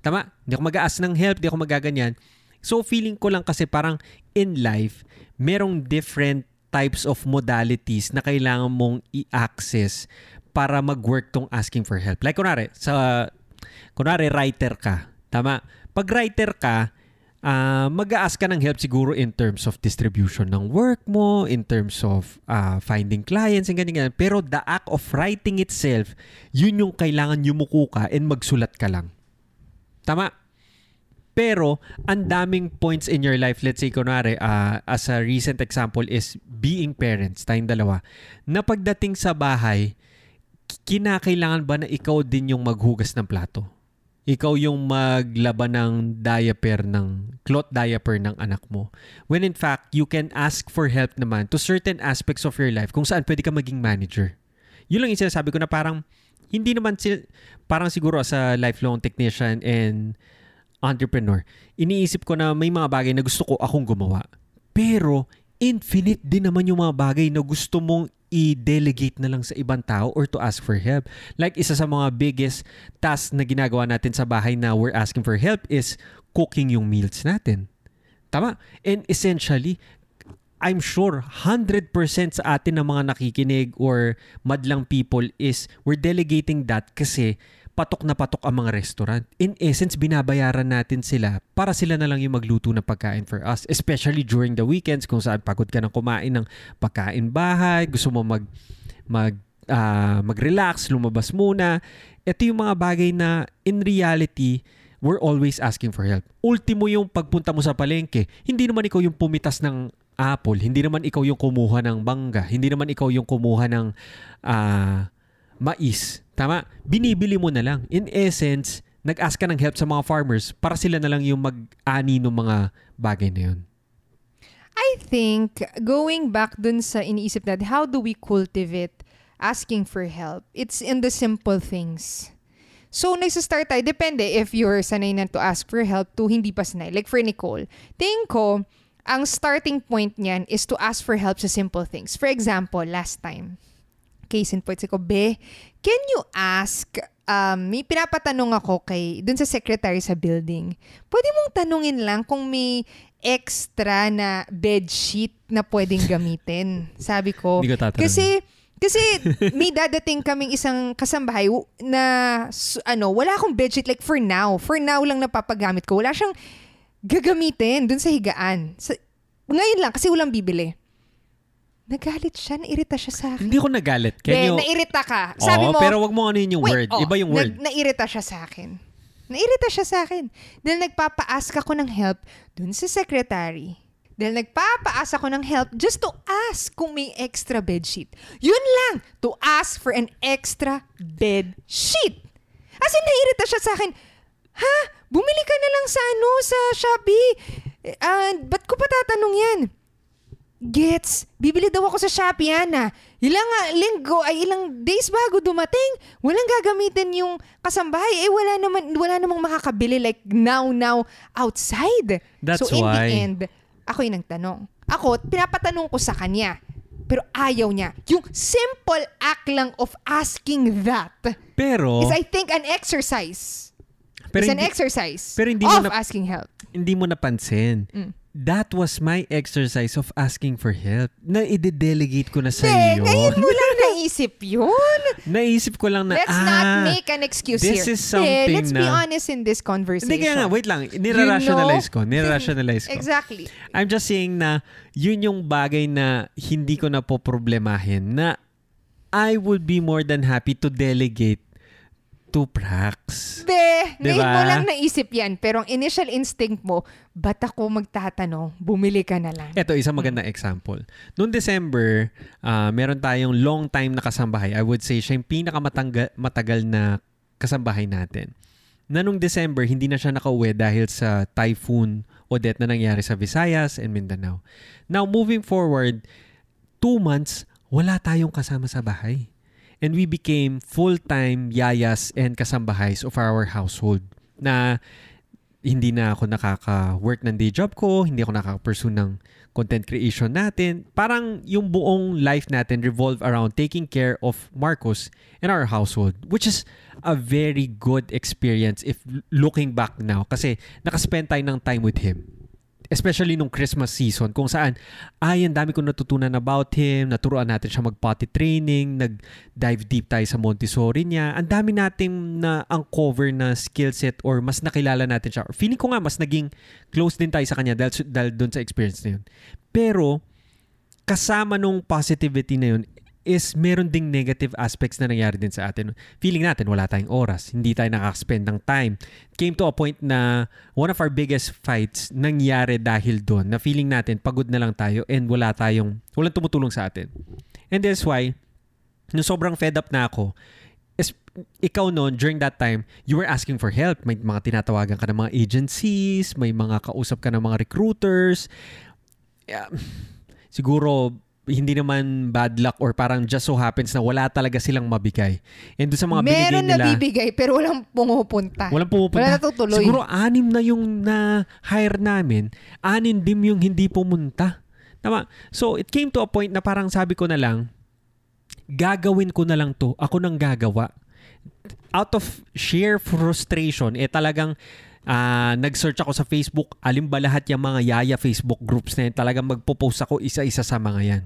Speaker 1: Tama? Hindi ako mag-aas ng help, hindi ako magaganyan. So feeling ko lang kasi parang in life, merong different types of modalities na kailangan mong i-access para mag-work tong asking for help. Like kunwari, sa kunwari writer ka. Tama? Pag writer ka, uh, mag-ask ka ng help siguro in terms of distribution ng work mo, in terms of uh, finding clients, and ganyan. Pero the act of writing itself, yun yung kailangan yumuko ka and magsulat ka lang. Tama? Pero, ang daming points in your life, let's say, kunwari, uh, as a recent example is being parents, tayong dalawa, na pagdating sa bahay, kinakailangan ba na ikaw din yung maghugas ng plato? Ikaw yung maglaba ng diaper ng, cloth diaper ng anak mo. When in fact, you can ask for help naman to certain aspects of your life kung saan pwede ka maging manager. Yun lang yung sinasabi ko na parang, hindi naman, si, parang siguro sa lifelong technician and entrepreneur, iniisip ko na may mga bagay na gusto ko akong gumawa. Pero, infinite din naman yung mga bagay na gusto mong i-delegate na lang sa ibang tao or to ask for help. Like, isa sa mga biggest tasks na ginagawa natin sa bahay na we're asking for help is cooking yung meals natin. Tama? And essentially, I'm sure 100% sa atin ng mga nakikinig or madlang people is we're delegating that kasi patok na patok ang mga restaurant. In essence, binabayaran natin sila para sila na lang yung magluto ng pagkain for us. Especially during the weekends kung saan pagod ka ng kumain ng pagkain bahay, gusto mo mag, mag, uh, mag-relax, lumabas muna. Ito yung mga bagay na in reality, we're always asking for help. Ultimo yung pagpunta mo sa palengke, hindi naman ikaw yung pumitas ng apple, hindi naman ikaw yung kumuha ng bangga, hindi naman ikaw yung kumuha ng uh, mais. Tama? Binibili mo na lang. In essence, nag-ask ka ng help sa mga farmers para sila na lang yung mag-ani ng mga bagay na yun.
Speaker 2: I think, going back dun sa iniisip natin, how do we cultivate asking for help? It's in the simple things. So, nagsastart tayo. Depende if you're sanay na to ask for help to hindi pa sanay. Like for Nicole, tingin ko, ang starting point niyan is to ask for help sa simple things. For example, last time, case in point, ko, Be, can you ask, um, may pinapatanong ako kay, dun sa secretary sa building, pwede mong tanungin lang kung may extra na bed sheet na pwedeng gamitin. Sabi ko.
Speaker 1: Hindi ko
Speaker 2: Kasi, kasi may dadating kaming isang kasambahay na ano, wala akong bedsheet like for now. For now lang napapagamit ko. Wala siyang gagamitin dun sa higaan. Sa, ngayon lang kasi walang bibili. Nagalit siya, nairita siya sa akin.
Speaker 1: Hindi ko nagalit. Can
Speaker 2: De,
Speaker 1: you...
Speaker 2: nairita ka. Sabi
Speaker 1: Oo,
Speaker 2: mo,
Speaker 1: pero wag mo ano yun yung
Speaker 2: wait,
Speaker 1: word.
Speaker 2: oh,
Speaker 1: Iba yung word.
Speaker 2: Nag, nairita siya sa akin. Nairita siya sa akin. Dahil nagpapa-ask ako ng help dun sa secretary. Dahil nagpapa-ask ako ng help just to ask kung may extra bed sheet. Yun lang, to ask for an extra bed sheet. As in, nairita siya sa akin, ha? Bumili ka na lang sa ano, sa Shopee. Uh, ba't ko pa tatanong yan? Gets, bibili daw ako sa Shopee, Ana. Ilang uh, linggo ay ilang days bago dumating. Walang gagamitin yung kasambahay. Eh, wala naman, wala namang makakabili like now, now, outside.
Speaker 1: That's
Speaker 2: so, in
Speaker 1: why.
Speaker 2: the end, ako yung nagtanong. Ako, pinapatanong ko sa kanya. Pero ayaw niya. Yung simple act lang of asking that
Speaker 1: Pero,
Speaker 2: is I think an exercise.
Speaker 1: pero
Speaker 2: It's
Speaker 1: hindi,
Speaker 2: an exercise
Speaker 1: pero hindi mo
Speaker 2: of
Speaker 1: na-
Speaker 2: asking help.
Speaker 1: hindi mo napansin.
Speaker 2: Mm.
Speaker 1: That was my exercise of asking for help. Na i-delegate ko na sa iyo.
Speaker 2: ngayon mo lang naisip yun.
Speaker 1: Naisip ko lang na,
Speaker 2: Let's
Speaker 1: ah,
Speaker 2: not make an excuse
Speaker 1: this
Speaker 2: here.
Speaker 1: is something
Speaker 2: let's be
Speaker 1: na-
Speaker 2: honest in this conversation.
Speaker 1: Hindi kaya nga, wait lang. Nira-rationalize ko. Nira-rationalize ko.
Speaker 2: Exactly.
Speaker 1: I'm just saying na yun yung bagay na hindi ko na po problemahin na I would be more than happy to delegate to Prax.
Speaker 2: Be, ngayon
Speaker 1: Diba?
Speaker 2: mo lang naisip yan. Pero ang initial instinct mo, ba't ako magtatanong? Bumili ka na lang.
Speaker 1: Ito, isang magandang example. Noong December, ah, meron tayong long time na kasambahay. I would say siya yung pinakamatagal na kasambahay natin. Na nung December, hindi na siya nakauwi dahil sa typhoon Odette na nangyari sa Visayas and Mindanao. Now, moving forward, two months, wala tayong kasama sa bahay. And we became full-time yayas and kasambahays of our household na hindi na ako nakaka-work ng day job ko, hindi ako nakaka-pursue ng content creation natin. Parang yung buong life natin revolve around taking care of Marcos and our household, which is a very good experience if looking back now kasi nakaspend tayo ng time with him. Especially nung Christmas season kung saan ay ang dami kong natutunan about him, naturuan natin siya mag-potty training, nag-dive deep tayo sa Montessori niya. Ang dami natin na uncover na skill set or mas nakilala natin siya. Or feeling ko nga mas naging close din tayo sa kanya dahil, dahil doon sa experience na yun. Pero kasama nung positivity na yun is meron ding negative aspects na nangyari din sa atin. Feeling natin wala tayong oras, hindi tayo nakaka-spend ng time. Came to a point na one of our biggest fights nangyari dahil doon na feeling natin pagod na lang tayo and wala tayong, walang tumutulong sa atin. And that's why, nung sobrang fed up na ako, is, ikaw noon, during that time, you were asking for help. May mga tinatawagan ka ng mga agencies, may mga kausap ka ng mga recruiters. Yeah, siguro, hindi naman bad luck or parang just so happens na wala talaga silang mabigay. And doon sa mga binigay
Speaker 2: Meron
Speaker 1: nila,
Speaker 2: na bibigay, pero walang pumupunta.
Speaker 1: walang pumupunta.
Speaker 2: Wala natutuloy.
Speaker 1: Siguro anim na yung na-hire namin, anim din yung hindi pumunta. Tama. So, it came to a point na parang sabi ko na lang, gagawin ko na lang to. Ako nang gagawa. Out of sheer frustration, eh talagang ah, nag-search ako sa Facebook, alin ba lahat yung mga yaya Facebook groups na yun, talagang magpo-post ako isa-isa sa mga yan.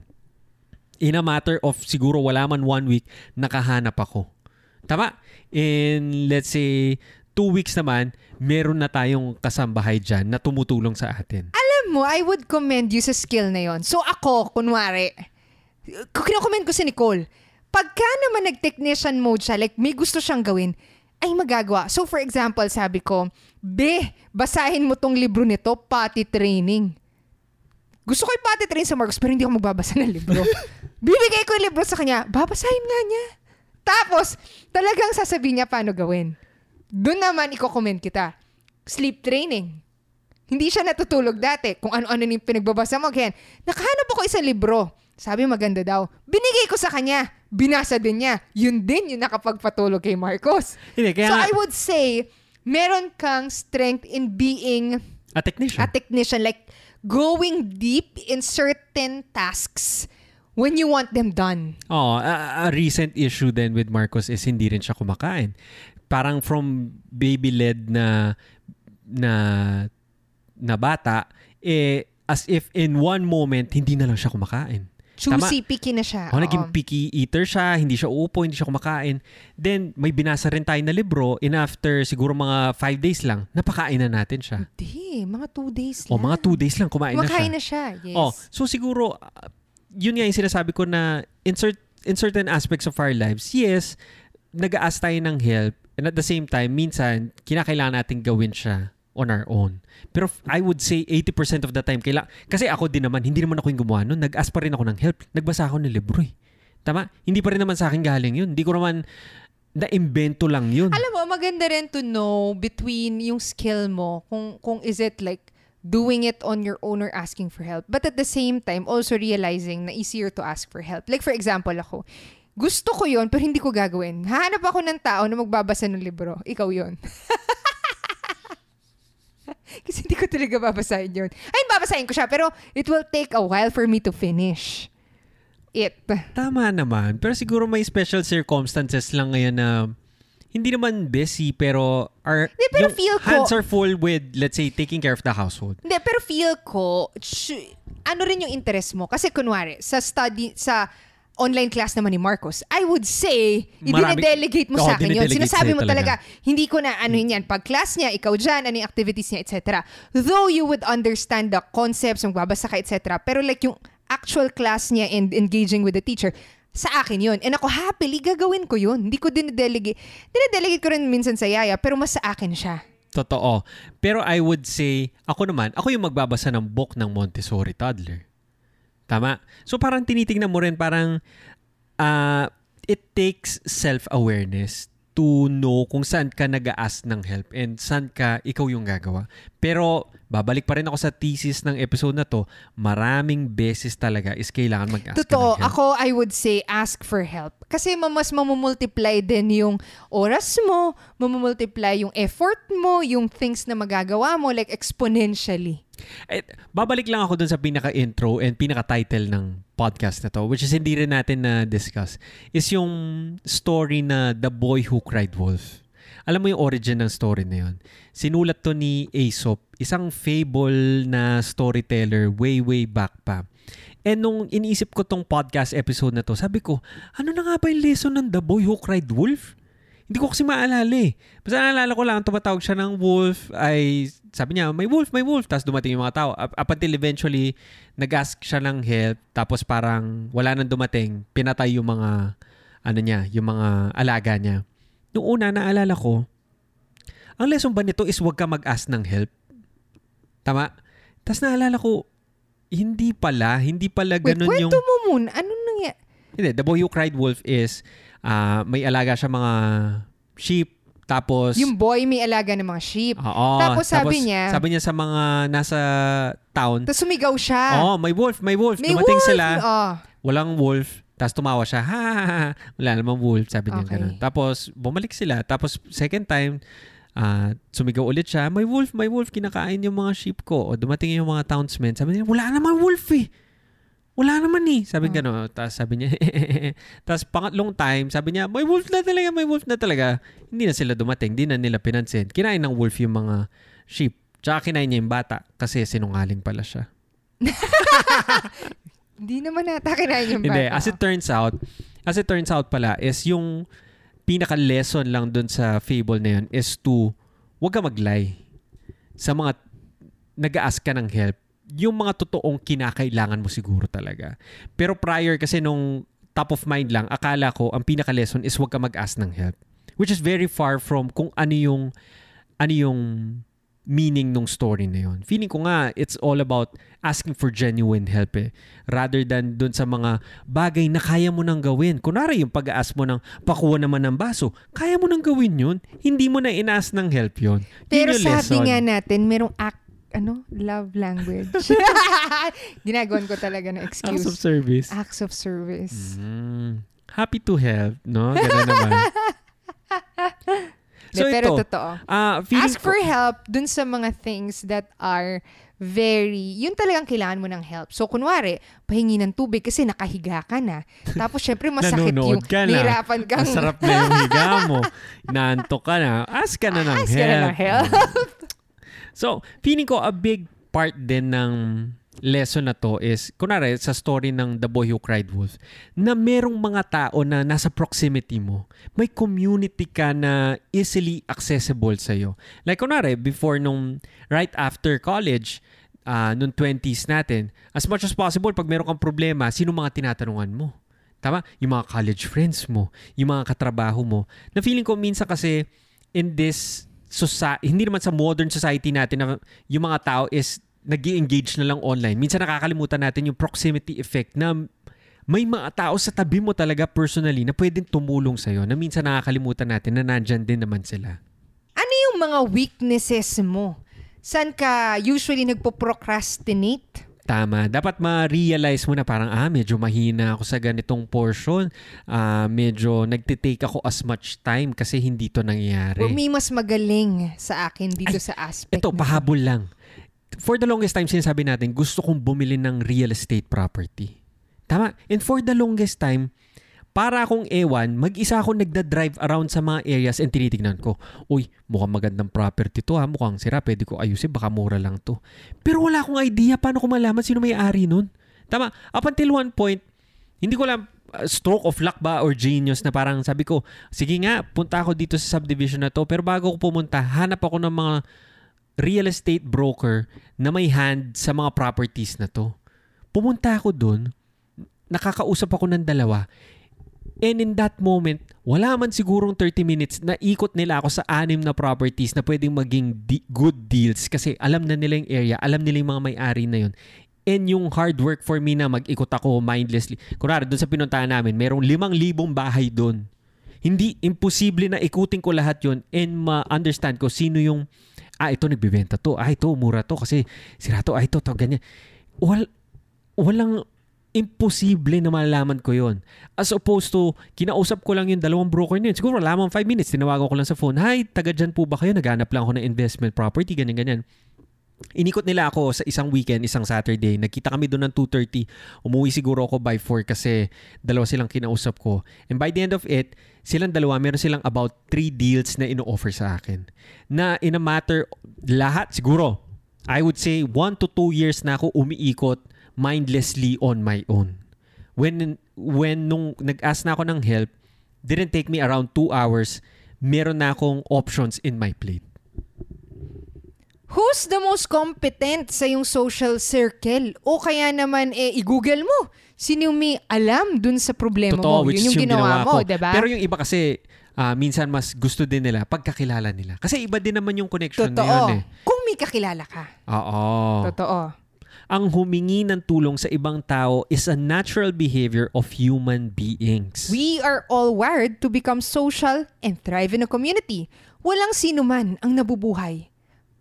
Speaker 1: In a matter of siguro wala man one week, nakahanap ako. Tama? In let's say, two weeks naman, meron na tayong kasambahay dyan na tumutulong sa atin.
Speaker 2: Alam mo, I would commend you sa skill na yon. So ako, kunwari, kinokomment ko si Nicole, pagka naman nag-technician mode siya, like may gusto siyang gawin, ay magagawa. So for example, sabi ko, Be, basahin mo tong libro nito, potty training. Gusto ko yung potty train sa Marcos, pero hindi ako magbabasa ng libro. Bibigay ko yung libro sa kanya, babasahin nga niya. Tapos, talagang sasabihin niya paano gawin. Doon naman, iko-comment kita. Sleep training. Hindi siya natutulog dati. Kung ano-ano yung pinagbabasa mo. Again, nakahanap ako isang libro. Sabi maganda daw. Binigay ko sa kanya. Binasa din niya. Yun din yung nakapagpatulog kay Marcos.
Speaker 1: Hindi, kaya
Speaker 2: so I would say, meron kang strength in being
Speaker 1: A technician.
Speaker 2: a technician. Like, going deep in certain tasks when you want them done.
Speaker 1: Oh, a, a recent issue then with Marcos is hindi rin siya kumakain. Parang from baby-led na na na bata, eh, as if in one moment, hindi na lang siya kumakain. Tama.
Speaker 2: Choosy, picky na siya.
Speaker 1: O, naging
Speaker 2: Oo.
Speaker 1: picky eater siya, hindi siya uupo, hindi siya kumakain. Then, may binasa rin tayo na libro, and after siguro mga five days lang, napakain na natin siya.
Speaker 2: Hindi, mga two days
Speaker 1: O,
Speaker 2: lang.
Speaker 1: mga two days lang, kumain na siya.
Speaker 2: Kumakain na siya. Yes.
Speaker 1: Oh, so siguro uh, yun nga yung sinasabi ko na in, cer- in certain aspects of our lives, yes, nag-aas tayo ng help and at the same time, minsan, kinakailangan natin gawin siya on our own. Pero I would say 80% of the time, kaila kasi ako din naman, hindi naman ako yung gumawa nun. Nag-ask pa rin ako ng help. Nagbasa ako ng libro eh. Tama? Hindi pa rin naman sa akin galing yun. Hindi ko naman na-invento lang yun.
Speaker 2: Alam mo, maganda rin to know between yung skill mo, kung, kung is it like doing it on your own or asking for help. But at the same time, also realizing na easier to ask for help. Like for example, ako, gusto ko yon pero hindi ko gagawin. Hahanap ako ng tao na magbabasa ng libro. Ikaw yon Kasi hindi ko talaga babasahin yun. Ay, babasahin ko siya, pero it will take a while for me to finish it.
Speaker 1: Tama naman. Pero siguro may special circumstances lang ngayon na hindi naman busy pero are
Speaker 2: Hindi, pero
Speaker 1: yung
Speaker 2: feel ko-
Speaker 1: hands are full with let's say taking care of the household.
Speaker 2: Hindi, pero feel ko, sh- ano rin yung interest mo? Kasi kunwari, sa study, sa online class naman ni Marcos, I would say, i-delegate mo
Speaker 1: Oo,
Speaker 2: sa akin yun. Sinasabi mo talaga,
Speaker 1: talaga.
Speaker 2: hindi ko na ano yun yan. Pag class niya, ikaw dyan, ano yung activities niya, etc. Though you would understand the concepts, magbabasa ka, etc. Pero like yung actual class niya and engaging with the teacher, sa akin yun. And ako, happily, gagawin ko yun. Hindi ko dinedelegate. Dinedelegate ko rin minsan sa yaya, pero mas sa akin siya.
Speaker 1: Totoo. Pero I would say, ako naman, ako yung magbabasa ng book ng Montessori toddler. Tama? So parang tinitingnan mo rin parang uh, it takes self-awareness to know kung saan ka nag ask ng help and saan ka ikaw yung gagawa. Pero babalik pa rin ako sa thesis ng episode na to, maraming beses talaga is kailangan mag-ask
Speaker 2: Totoo.
Speaker 1: ng help.
Speaker 2: Ako, I would say, ask for help. Kasi ma- mas mamumultiply din yung oras mo, mamumultiply yung effort mo, yung things na magagawa mo, like exponentially.
Speaker 1: Eh, babalik lang ako dun sa pinaka-intro and pinaka-title ng podcast na to, which is hindi rin natin na-discuss, is yung story na The Boy Who Cried Wolf. Alam mo yung origin ng story na yun? Sinulat to ni Aesop, isang fable na storyteller way, way back pa. And nung iniisip ko tong podcast episode na to, sabi ko, ano na nga ba yung lesson ng The Boy Who Cried Wolf? Hindi ko kasi maalala eh. Basta naalala ko lang, tumatawag siya ng wolf, ay sabi niya, may wolf, may wolf. Tapos dumating yung mga tao. Up, until eventually, nag-ask siya ng help. Tapos parang wala nang dumating, pinatay yung mga, ano niya, yung mga alaga niya. Noong una, naalala ko, ang lesson ba nito is huwag ka mag-ask ng help? Tama? Tapos naalala ko, hindi pala, hindi pala
Speaker 2: Wait,
Speaker 1: ganun
Speaker 2: kwento
Speaker 1: yung...
Speaker 2: mo muna. Ano nangyari?
Speaker 1: Hindi, The Boy Who Cried Wolf is ah, may alaga siya mga sheep, tapos...
Speaker 2: Yung boy may alaga ng mga sheep.
Speaker 1: Oo,
Speaker 2: Tapos sabi niya-
Speaker 1: Sabi niya sa mga nasa town,
Speaker 2: Tapos sumigaw siya.
Speaker 1: oh, may wolf, may wolf.
Speaker 2: may
Speaker 1: Dumating
Speaker 2: wolf!
Speaker 1: sila,
Speaker 2: Oh.
Speaker 1: walang wolf. Tapos tumawa siya, ha, ha, ha. Wala namang wolf, sabi niya
Speaker 2: Okay.
Speaker 1: ganun. Tapos bumalik sila. Tapos second time, ah, sumigaw ulit siya, may wolf, may wolf, kinakain yung mga sheep ko. O dumating yung mga townsmen, sabi niya, wala namang wolf eh. Wala naman eh. Sabi
Speaker 2: Oh.
Speaker 1: no. Tapos sabi niya, tapos pangatlong time, sabi niya, may wolf na talaga, may wolf na talaga. Hindi na sila dumating, hindi na nila pinansin. Kinain ng wolf yung mga sheep. Tsaka kinain niya yung bata kasi sinungaling pala siya.
Speaker 2: Hindi naman nata kinain yung bata.
Speaker 1: Hindi, as it turns out, as it turns out pala is yung pinaka-lesson lang dun sa fable na yun is to huwag ka mag-lie sa mga nag-ask ka ng help. Yung mga totoong kinakailangan mo siguro talaga. Pero prior kasi nung top of mind lang, akala ko ang pinaka-lesson is huwag ka mag-ask ng help. Which is very far from kung ano yung ano yung meaning nung story na yun. Feeling ko nga, it's all about asking for genuine help eh. Rather than dun sa mga bagay na kaya mo nang gawin. Kunwari yung pag-ask mo ng pakuha naman ng baso, kaya mo nang gawin yun. Hindi mo na inaas ng help yun. Yun
Speaker 2: Pero
Speaker 1: yung
Speaker 2: sabi
Speaker 1: lesson.
Speaker 2: nga natin, merong act, ano? Love language. Ginagawan ko talaga ng
Speaker 1: Acts of
Speaker 2: excuse.
Speaker 1: service.
Speaker 2: Acts of service.
Speaker 1: Mm, happy to help, no? Ganun naman. so
Speaker 2: pero
Speaker 1: ito,
Speaker 2: totoo.
Speaker 1: feeling
Speaker 2: Ask for help dun sa mga things that are very, yun talagang kailangan mo ng help. So, kunwari, pahingi ng tubig kasi nakahiga ka na. Tapos, syempre, masakit yung
Speaker 1: ka na.
Speaker 2: nahirapan kang...
Speaker 1: Masarap na yung higa mo. Naantok ka na. Ask ka na ng
Speaker 2: Ask
Speaker 1: help.
Speaker 2: ka na ng help.
Speaker 1: so, feeling ko a big part din ng lesson na to is, kunwari, sa story ng The Boy Who Cried Wolf, na merong mga tao na nasa proximity mo. May community ka na easily accessible sa'yo. Like, kunwari, before nung, right after college, uh, nung 20s natin, as much as possible, pag meron kang problema, sino mga tinatanungan mo? Tama? Yung mga college friends mo, yung mga katrabaho mo. Na feeling ko minsan kasi in this society, hindi naman sa modern society natin na yung mga tao is nag engage na lang online. Minsan nakakalimutan natin yung proximity effect na may mga tao sa tabi mo talaga personally na pwedeng tumulong sa'yo na minsan nakakalimutan natin na nandyan din naman sila.
Speaker 2: Ano yung mga weaknesses mo? Saan ka usually nagpo-procrastinate?
Speaker 1: Tama. Dapat ma-realize mo na parang, ah, medyo mahina ako sa ganitong portion. Ah, medyo nagtitake ako as much time kasi hindi to nangyayari.
Speaker 2: Or may mas magaling sa akin dito sa aspect
Speaker 1: Ito, pahabol lang. For the longest time, sinasabi natin, gusto kong bumili ng real estate property. Tama. And for the longest time, para akong ewan, mag-isa ako nagda-drive around sa mga areas and tinitignan ko, uy, mukhang magandang property to ha, mukhang sira, pwede ko ayusin, baka mura lang to. Pero wala akong idea paano ko malaman sino may-ari nun. Tama, up until one point, hindi ko lang uh, stroke of luck ba or genius na parang sabi ko, sige nga, punta ako dito sa subdivision na to, pero bago ko pumunta, hanap ako ng mga real estate broker na may hand sa mga properties na to. Pumunta ako dun, nakakausap ako ng dalawa, And in that moment, wala man sigurong 30 minutes na ikot nila ako sa anim na properties na pwedeng maging di- good deals kasi alam na nila yung area, alam nila yung mga may-ari na yun. And yung hard work for me na mag-ikot ako mindlessly. Kunwari, doon sa pinuntahan namin, merong limang libong bahay doon. Hindi imposible na ikutin ko lahat yon and ma-understand ko sino yung, ah, ito nagbibenta to, ah, ito, mura to kasi sira to, ah, ito, to, ganyan. Wal, walang imposible na malalaman ko yon. As opposed to, kinausap ko lang yung dalawang broker na yun. Siguro lamang 5 minutes, tinawagan ko lang sa phone, Hi, taga dyan po ba kayo? Naghanap lang ako ng investment property, ganyan-ganyan. Inikot nila ako sa isang weekend, isang Saturday. Nagkita kami doon ng 2.30. Umuwi siguro ako by 4 kasi dalawa silang kinausap ko. And by the end of it, silang dalawa, meron silang about 3 deals na ino-offer sa akin. Na in a matter, lahat siguro, I would say 1 to 2 years na ako umiikot mindlessly on my own. When when nung nag-ask na ako ng help, didn't take me around 2 hours, meron na akong options in my plate.
Speaker 2: Who's the most competent sa yung social circle? O kaya naman, eh, i-google mo. Sino yung may alam dun sa problema
Speaker 1: Totoo,
Speaker 2: mo? Yun
Speaker 1: is
Speaker 2: yung ginawa, mo,
Speaker 1: ko.
Speaker 2: diba?
Speaker 1: Pero yung iba kasi, ah, minsan mas gusto din nila pagkakilala nila. Kasi iba din naman yung connection na
Speaker 2: Totoo.
Speaker 1: yun eh.
Speaker 2: Kung may kakilala ka.
Speaker 1: Oo.
Speaker 2: Totoo.
Speaker 1: Ang humingi ng tulong sa ibang tao is a natural behavior of human beings.
Speaker 2: We are all wired to become social and thrive in a community. Walang sino man ang nabubuhay